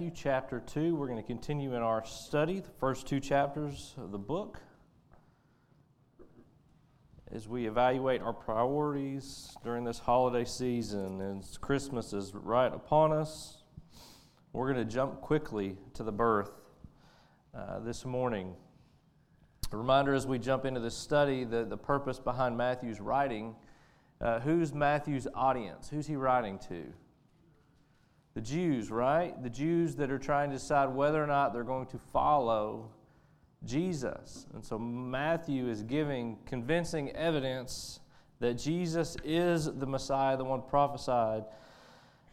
Matthew chapter 2. We're going to continue in our study, the first two chapters of the book, as we evaluate our priorities during this holiday season. And Christmas is right upon us, we're going to jump quickly to the birth uh, this morning. A reminder as we jump into this study, the, the purpose behind Matthew's writing. Uh, who's Matthew's audience? Who's he writing to? The Jews, right? The Jews that are trying to decide whether or not they're going to follow Jesus. And so Matthew is giving convincing evidence that Jesus is the Messiah, the one prophesied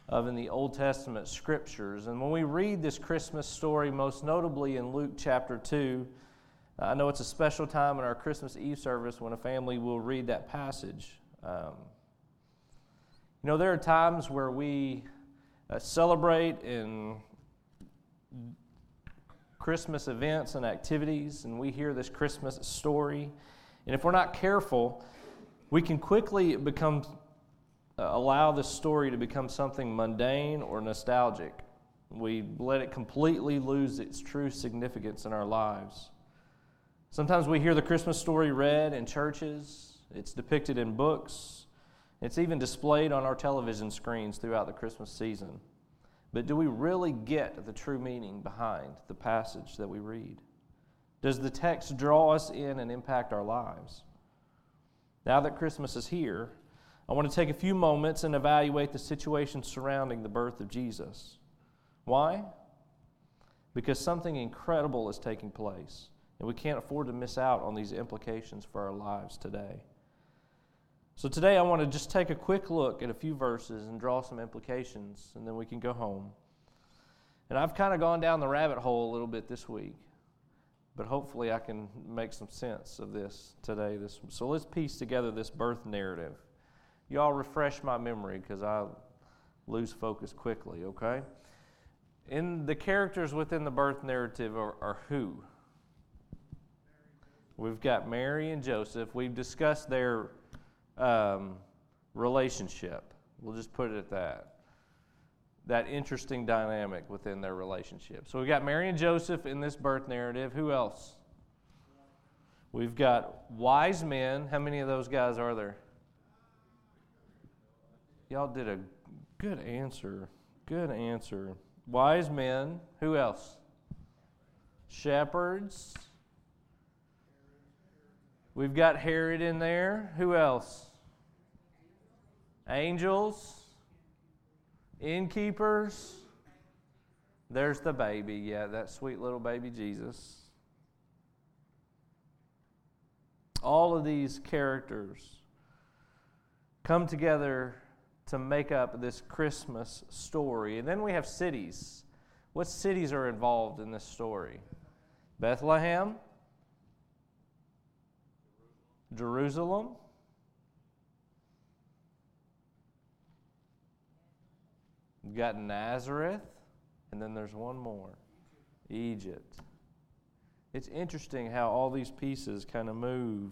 of in the Old Testament scriptures. And when we read this Christmas story, most notably in Luke chapter 2, I know it's a special time in our Christmas Eve service when a family will read that passage. Um, you know, there are times where we uh, celebrate in Christmas events and activities, and we hear this Christmas story. And if we're not careful, we can quickly become uh, allow this story to become something mundane or nostalgic. We let it completely lose its true significance in our lives. Sometimes we hear the Christmas story read in churches, it's depicted in books, it's even displayed on our television screens throughout the Christmas season. But do we really get the true meaning behind the passage that we read? Does the text draw us in and impact our lives? Now that Christmas is here, I want to take a few moments and evaluate the situation surrounding the birth of Jesus. Why? Because something incredible is taking place, and we can't afford to miss out on these implications for our lives today. So today I want to just take a quick look at a few verses and draw some implications, and then we can go home. And I've kind of gone down the rabbit hole a little bit this week, but hopefully I can make some sense of this today. This, so let's piece together this birth narrative. Y'all refresh my memory because I lose focus quickly, okay? In the characters within the birth narrative are, are who? We've got Mary and Joseph. We've discussed their um, relationship. We'll just put it at that. That interesting dynamic within their relationship. So we've got Mary and Joseph in this birth narrative. Who else? We've got wise men. How many of those guys are there? Y'all did a good answer. Good answer. Wise men. Who else? Shepherds. We've got Herod in there. Who else? Angels, innkeepers. There's the baby. Yeah, that sweet little baby Jesus. All of these characters come together to make up this Christmas story. And then we have cities. What cities are involved in this story? Bethlehem, Jerusalem, You've got Nazareth, and then there's one more Egypt. It's interesting how all these pieces kind of move.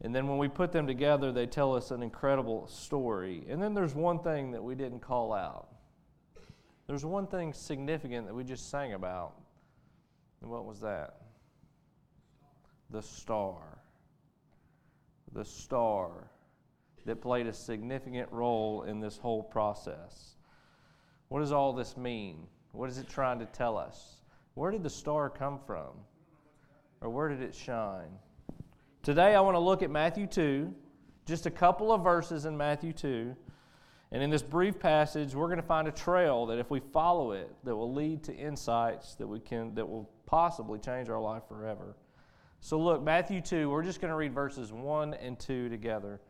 And then when we put them together, they tell us an incredible story. And then there's one thing that we didn't call out. There's one thing significant that we just sang about. And what was that? The star. The star that played a significant role in this whole process. What does all this mean? What is it trying to tell us? Where did the star come from? Or where did it shine? Today I want to look at Matthew 2, just a couple of verses in Matthew 2. And in this brief passage, we're going to find a trail that if we follow it, that will lead to insights that we can that will possibly change our life forever. So look, Matthew 2, we're just going to read verses 1 and 2 together.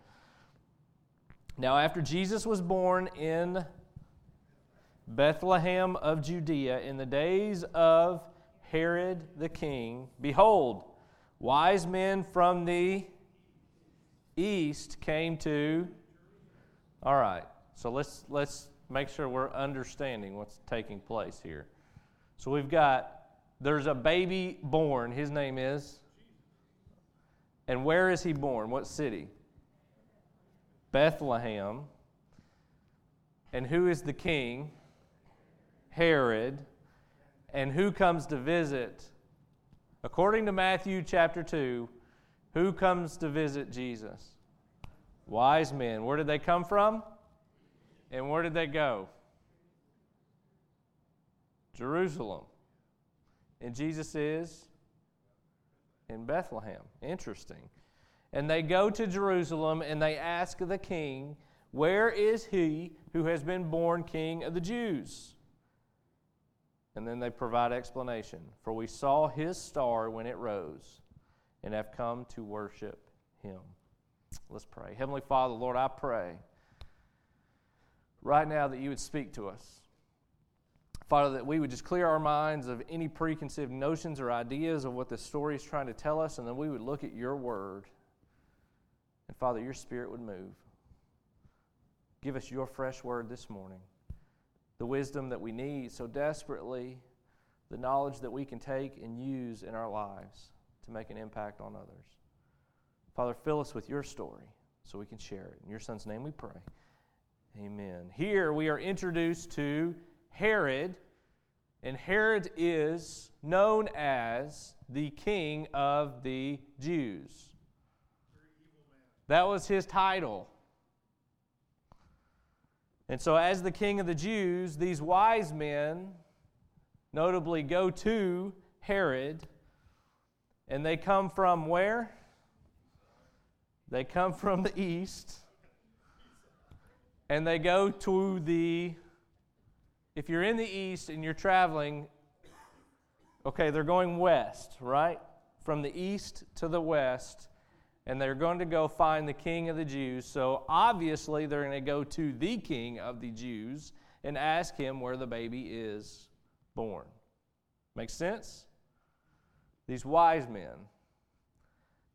Now, after Jesus was born in Bethlehem of Judea in the days of Herod the king, behold, wise men from the east came to. All right, so let's, let's make sure we're understanding what's taking place here. So we've got, there's a baby born. His name is. And where is he born? What city? Bethlehem. And who is the king? Herod. And who comes to visit? According to Matthew chapter 2, who comes to visit Jesus? Wise men. Where did they come from? And where did they go? Jerusalem. And Jesus is in Bethlehem. Interesting. And they go to Jerusalem and they ask the king, Where is he who has been born king of the Jews? And then they provide explanation. For we saw his star when it rose and have come to worship him. Let's pray. Heavenly Father, Lord, I pray right now that you would speak to us. Father, that we would just clear our minds of any preconceived notions or ideas of what this story is trying to tell us, and then we would look at your word. And Father, your spirit would move. Give us your fresh word this morning, the wisdom that we need so desperately, the knowledge that we can take and use in our lives to make an impact on others. Father, fill us with your story so we can share it. In your son's name we pray. Amen. Here we are introduced to Herod, and Herod is known as the king of the Jews. That was his title. And so, as the king of the Jews, these wise men notably go to Herod, and they come from where? They come from the east, and they go to the if you're in the east and you're traveling, okay, they're going west, right? From the east to the west, and they're going to go find the king of the Jews. So obviously, they're going to go to the king of the Jews and ask him where the baby is born. Makes sense? These wise men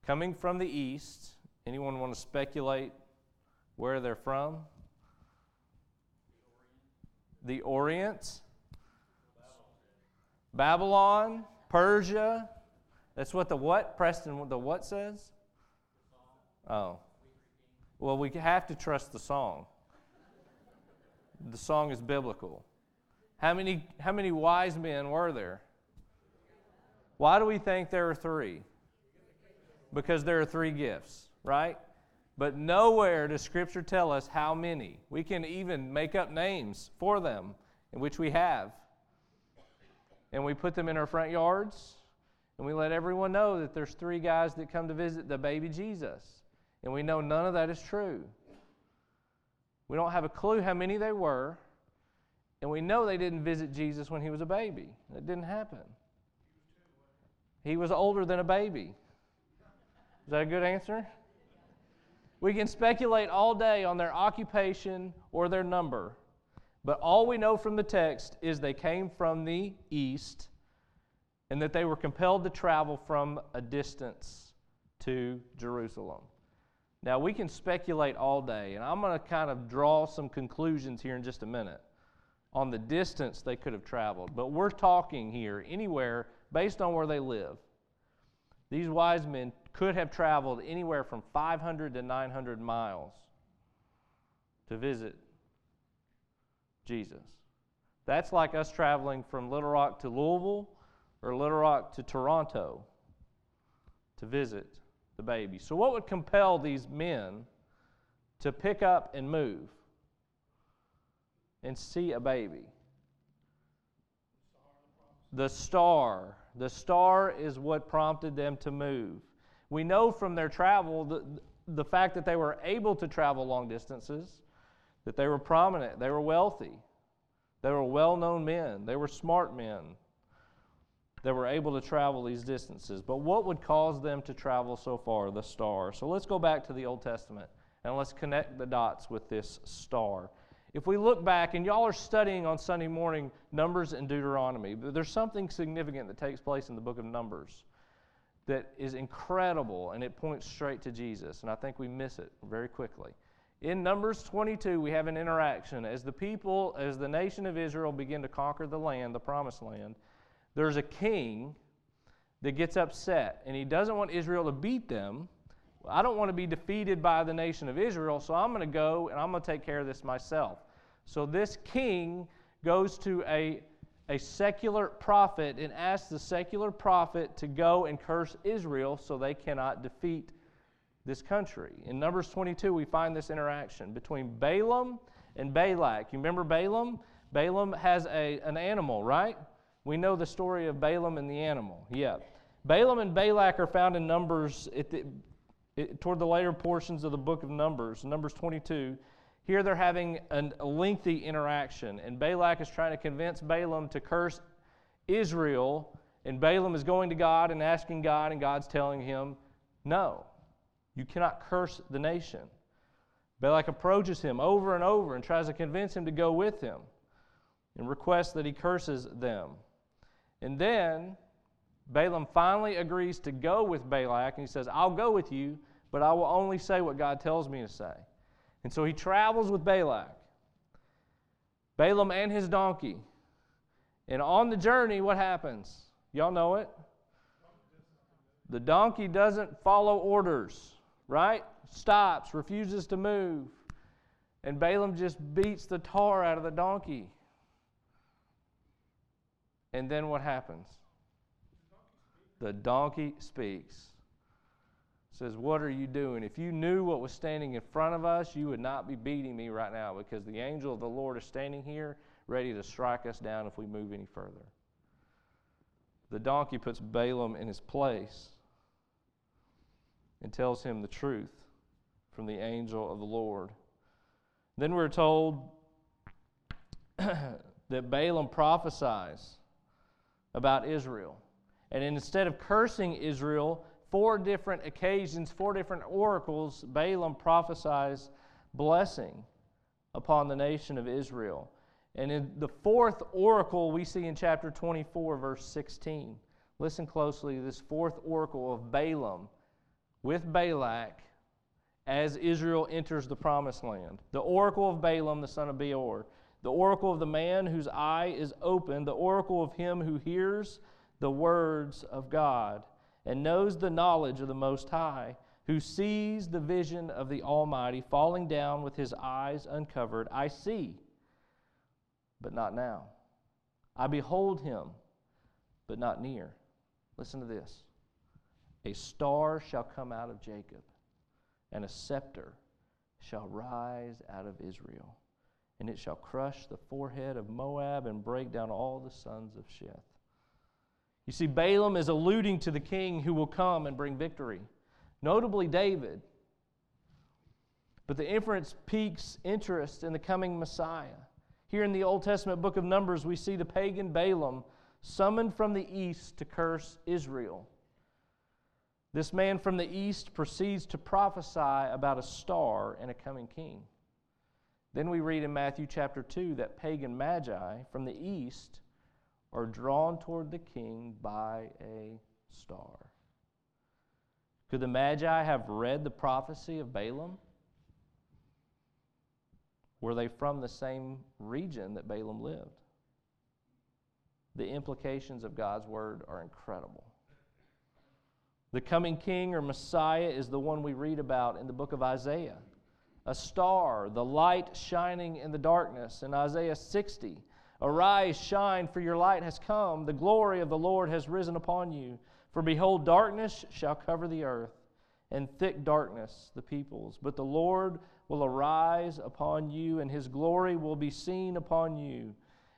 coming from the east. Anyone want to speculate where they're from? the Orient, Babylon, Persia. That's what the what, Preston, the what says? Oh. Well, we have to trust the song. The song is biblical. How many, how many wise men were there? Why do we think there are three? Because there are three gifts, right? But nowhere does Scripture tell us how many. We can even make up names for them, which we have. And we put them in our front yards, and we let everyone know that there's three guys that come to visit the baby Jesus. And we know none of that is true. We don't have a clue how many they were, and we know they didn't visit Jesus when he was a baby. That didn't happen. He was older than a baby. Is that a good answer? We can speculate all day on their occupation or their number, but all we know from the text is they came from the east and that they were compelled to travel from a distance to Jerusalem. Now, we can speculate all day, and I'm going to kind of draw some conclusions here in just a minute on the distance they could have traveled. But we're talking here anywhere based on where they live. These wise men could have traveled anywhere from 500 to 900 miles to visit Jesus. That's like us traveling from Little Rock to Louisville or Little Rock to Toronto to visit the baby. So, what would compel these men to pick up and move and see a baby? The star. The star is what prompted them to move. We know from their travel the, the fact that they were able to travel long distances, that they were prominent, they were wealthy, they were well known men, they were smart men that were able to travel these distances. But what would cause them to travel so far? The star. So let's go back to the Old Testament and let's connect the dots with this star. If we look back, and y'all are studying on Sunday morning Numbers and Deuteronomy, but there's something significant that takes place in the book of Numbers that is incredible and it points straight to Jesus. And I think we miss it very quickly. In Numbers 22, we have an interaction. As the people, as the nation of Israel begin to conquer the land, the promised land, there's a king that gets upset and he doesn't want Israel to beat them. I don't want to be defeated by the nation of Israel, so I'm going to go and I'm going to take care of this myself. So this king goes to a a secular prophet and asks the secular prophet to go and curse Israel so they cannot defeat this country. In Numbers 22, we find this interaction between Balaam and Balak. You remember Balaam? Balaam has a, an animal, right? We know the story of Balaam and the animal. Yeah. Balaam and Balak are found in Numbers the, it, toward the later portions of the book of Numbers, Numbers 22. Here they're having an, a lengthy interaction, and Balak is trying to convince Balaam to curse Israel, and Balaam is going to God and asking God, and God's telling him, No, you cannot curse the nation. Balak approaches him over and over and tries to convince him to go with him and requests that he curses them. And then Balaam finally agrees to go with Balak, and he says, I'll go with you, but I will only say what God tells me to say. And so he travels with Balak, Balaam and his donkey. And on the journey, what happens? Y'all know it? The donkey doesn't follow orders, right? Stops, refuses to move. And Balaam just beats the tar out of the donkey. And then what happens? The donkey speaks. Says, What are you doing? If you knew what was standing in front of us, you would not be beating me right now because the angel of the Lord is standing here ready to strike us down if we move any further. The donkey puts Balaam in his place and tells him the truth from the angel of the Lord. Then we're told that Balaam prophesies about Israel. And instead of cursing Israel, four different occasions, four different oracles, Balaam prophesies blessing upon the nation of Israel. And in the fourth oracle we see in chapter 24, verse 16. Listen closely this fourth oracle of Balaam with Balak as Israel enters the promised land. The oracle of Balaam, the son of Beor the oracle of the man whose eye is open, the oracle of him who hears the words of God and knows the knowledge of the Most High, who sees the vision of the Almighty falling down with his eyes uncovered. I see, but not now. I behold him, but not near. Listen to this A star shall come out of Jacob, and a scepter shall rise out of Israel and it shall crush the forehead of Moab and break down all the sons of Sheth. You see, Balaam is alluding to the king who will come and bring victory, notably David. But the inference piques interest in the coming Messiah. Here in the Old Testament book of Numbers, we see the pagan Balaam summoned from the east to curse Israel. This man from the east proceeds to prophesy about a star and a coming king. Then we read in Matthew chapter 2 that pagan magi from the east are drawn toward the king by a star. Could the magi have read the prophecy of Balaam? Were they from the same region that Balaam lived? The implications of God's word are incredible. The coming king or Messiah is the one we read about in the book of Isaiah a star, the light shining in the darkness. In Isaiah 60, Arise, shine, for your light has come. The glory of the Lord has risen upon you. For behold, darkness shall cover the earth, and thick darkness the peoples. But the Lord will arise upon you, and his glory will be seen upon you.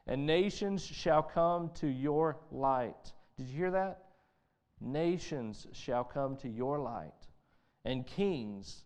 And nations shall come to your light. Did you hear that? Nations shall come to your light, and kings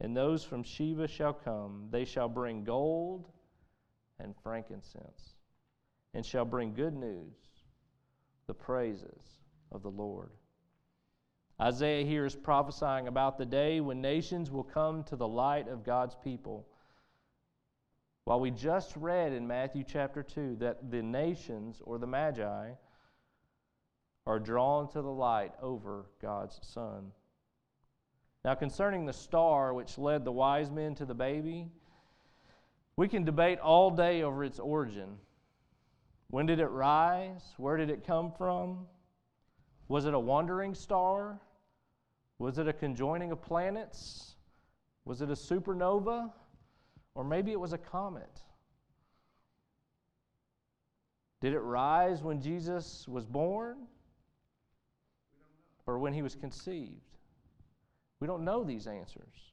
and those from Sheba shall come. They shall bring gold and frankincense, and shall bring good news, the praises of the Lord. Isaiah here is prophesying about the day when nations will come to the light of God's people. While we just read in Matthew chapter 2 that the nations or the Magi are drawn to the light over God's Son. Now, concerning the star which led the wise men to the baby, we can debate all day over its origin. When did it rise? Where did it come from? Was it a wandering star? Was it a conjoining of planets? Was it a supernova? Or maybe it was a comet? Did it rise when Jesus was born? Or when he was conceived? We don't know these answers.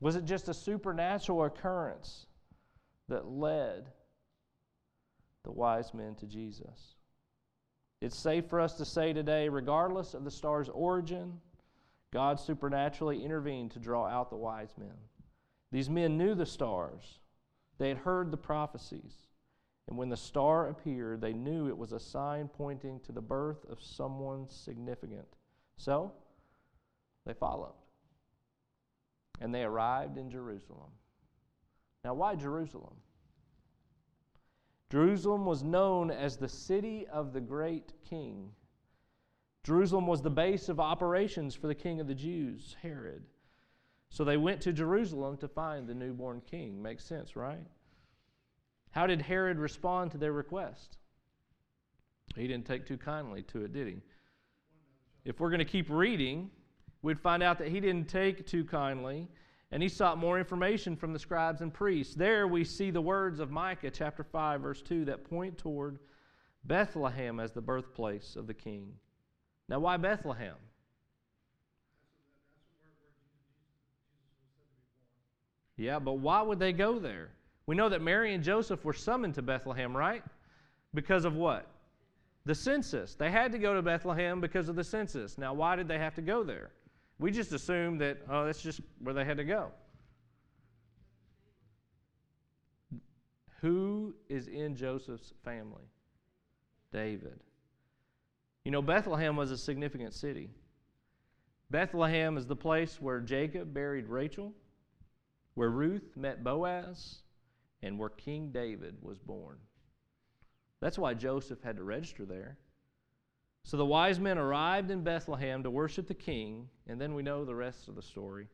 Was it just a supernatural occurrence that led the wise men to Jesus? It's safe for us to say today, regardless of the star's origin, God supernaturally intervened to draw out the wise men. These men knew the stars, they had heard the prophecies. And when the star appeared, they knew it was a sign pointing to the birth of someone significant. So, they followed. And they arrived in Jerusalem. Now, why Jerusalem? Jerusalem was known as the city of the great king. Jerusalem was the base of operations for the king of the Jews, Herod. So they went to Jerusalem to find the newborn king. Makes sense, right? How did Herod respond to their request? He didn't take too kindly to it, did he? If we're going to keep reading, we'd find out that he didn't take too kindly and he sought more information from the scribes and priests. There we see the words of Micah chapter 5 verse 2 that point toward Bethlehem as the birthplace of the king. Now why Bethlehem? Yeah, but why would they go there? We know that Mary and Joseph were summoned to Bethlehem, right? Because of what? The census. They had to go to Bethlehem because of the census. Now, why did they have to go there? We just assume that, oh, that's just where they had to go. Who is in Joseph's family? David. You know, Bethlehem was a significant city. Bethlehem is the place where Jacob buried Rachel, where Ruth met Boaz, and where King David was born. That's why Joseph had to register there. So the wise men arrived in Bethlehem to worship the king, and then we know the rest of the story.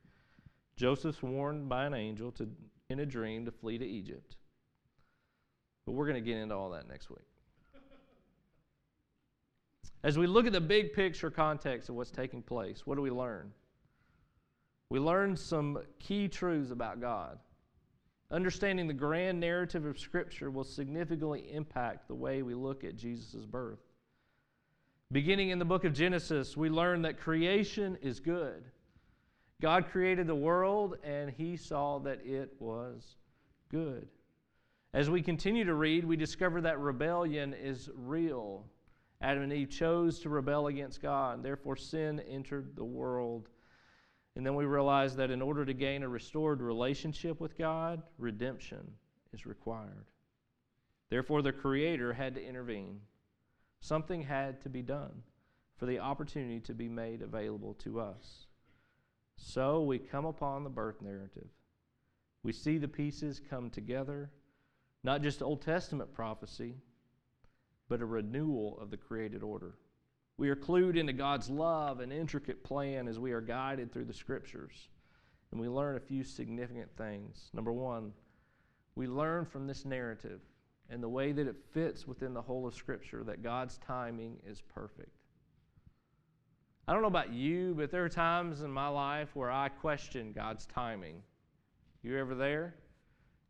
Joseph's warned by an angel to, in a dream to flee to Egypt. But we're going to get into all that next week. As we look at the big picture context of what's taking place, what do we learn? We learn some key truths about God. Understanding the grand narrative of Scripture will significantly impact the way we look at Jesus' birth. Beginning in the book of Genesis, we learn that creation is good. God created the world and he saw that it was good. As we continue to read, we discover that rebellion is real. Adam and Eve chose to rebel against God, and therefore, sin entered the world. And then we realize that in order to gain a restored relationship with God, redemption is required. Therefore, the Creator had to intervene. Something had to be done for the opportunity to be made available to us. So we come upon the birth narrative. We see the pieces come together, not just Old Testament prophecy, but a renewal of the created order. We are clued into God's love and intricate plan as we are guided through the scriptures. And we learn a few significant things. Number one, we learn from this narrative and the way that it fits within the whole of Scripture that God's timing is perfect. I don't know about you, but there are times in my life where I question God's timing. You ever there?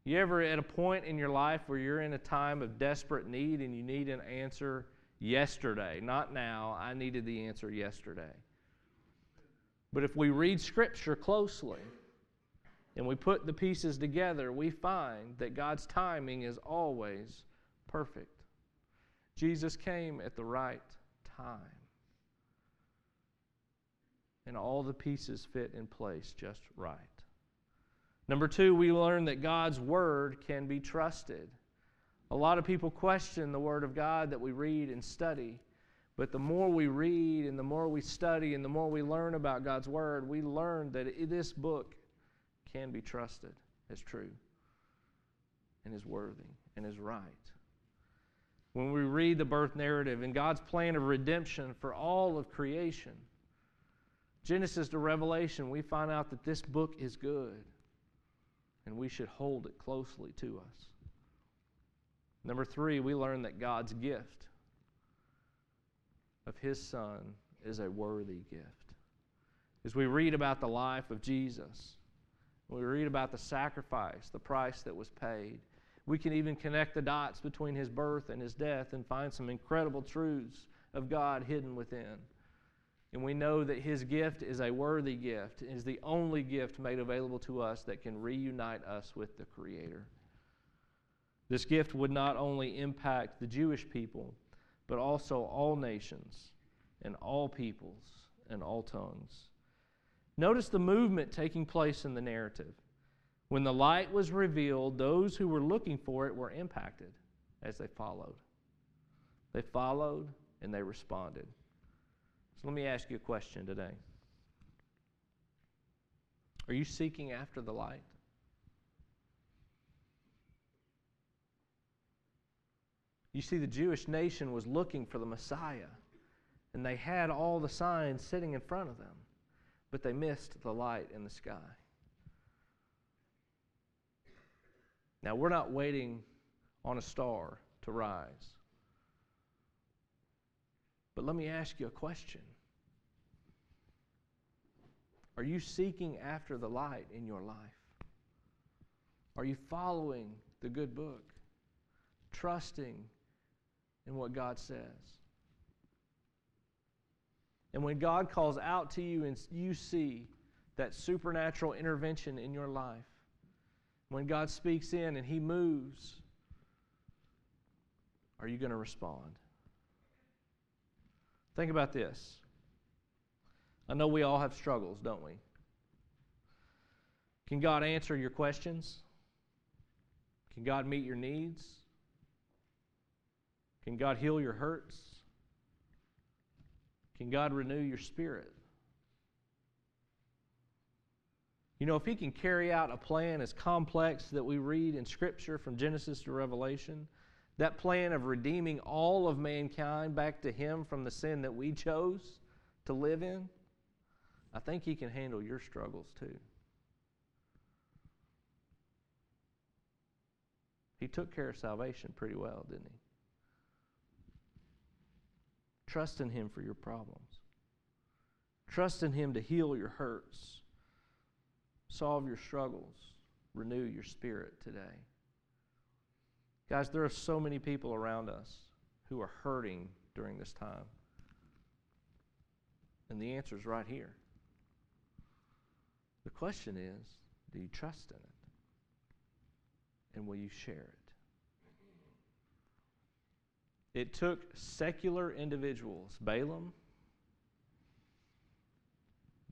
You ever at a point in your life where you're in a time of desperate need and you need an answer yesterday? Not now. I needed the answer yesterday. But if we read Scripture closely, and we put the pieces together, we find that God's timing is always perfect. Jesus came at the right time. And all the pieces fit in place just right. Number two, we learn that God's Word can be trusted. A lot of people question the Word of God that we read and study. But the more we read and the more we study and the more we learn about God's Word, we learn that this book can be trusted as true. and is worthy and is right. When we read the birth narrative and God's plan of redemption for all of creation, Genesis to Revelation, we find out that this book is good and we should hold it closely to us. Number three, we learn that God's gift of His Son is a worthy gift. As we read about the life of Jesus, we read about the sacrifice, the price that was paid, we can even connect the dots between His birth and His death and find some incredible truths of God hidden within. And we know that His gift is a worthy gift, is the only gift made available to us that can reunite us with the Creator. This gift would not only impact the Jewish people, but also all nations and all peoples and all tongues. Notice the movement taking place in the narrative. When the light was revealed, those who were looking for it were impacted as they followed. They followed and they responded. So let me ask you a question today. Are you seeking after the light? You see, the Jewish nation was looking for the Messiah, and they had all the signs sitting in front of them, but they missed the light in the sky. Now, we're not waiting on a star to rise. But let me ask you a question Are you seeking after the light in your life? Are you following the good book? Trusting in what God says? And when God calls out to you and you see that supernatural intervention in your life, when God speaks in and He moves, are you going to respond? Think about this. I know we all have struggles, don't we? Can God answer your questions? Can God meet your needs? Can God heal your hurts? Can God renew your spirit? You know, if He can carry out a plan as complex that we read in Scripture from Genesis to Revelation, that plan of redeeming all of mankind back to Him from the sin that we chose to live in, I think He can handle your struggles too. He took care of salvation pretty well, didn't He? Trust in Him for your problems. Trust in Him to heal your hurts, solve your struggles, renew your spirit today. Guys, there are so many people around us who are hurting during this time. And the answer is right here. The question is do you trust in it? And will you share it? It took secular individuals, Balaam,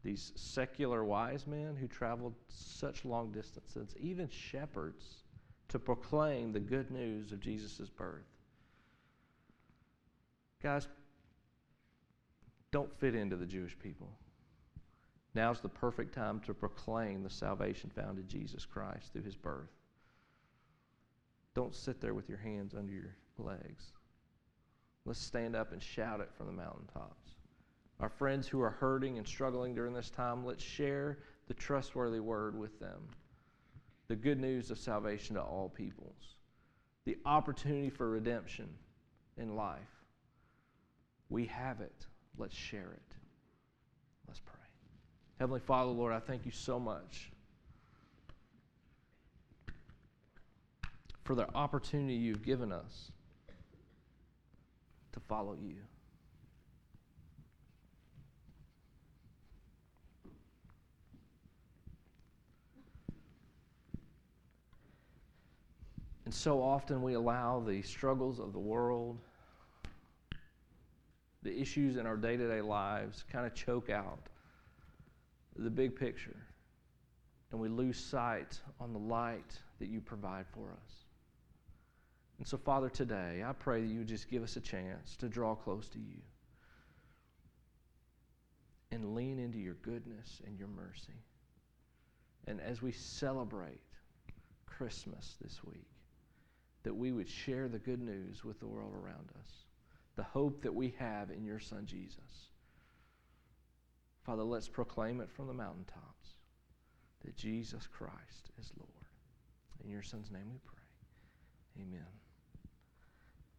these secular wise men who traveled such long distances, even shepherds to proclaim the good news of Jesus' birth. Guys, don't fit into the Jewish people. Now's the perfect time to proclaim the salvation found in Jesus Christ through his birth. Don't sit there with your hands under your legs. Let's stand up and shout it from the mountaintops. Our friends who are hurting and struggling during this time, let's share the trustworthy word with them the good news of salvation to all peoples, the opportunity for redemption in life. We have it. Let's share it. Let's pray. Heavenly Father, Lord, I thank you so much for the opportunity you've given us to follow you. And so often we allow the struggles of the world, the issues in our day to day lives, kind of choke out the big picture. And we lose sight on the light that you provide for us. And so, Father, today, I pray that you would just give us a chance to draw close to you and lean into your goodness and your mercy. And as we celebrate Christmas this week, that we would share the good news with the world around us, the hope that we have in your Son Jesus. Father, let's proclaim it from the mountaintops that Jesus Christ is Lord. In your Son's name we pray. Amen.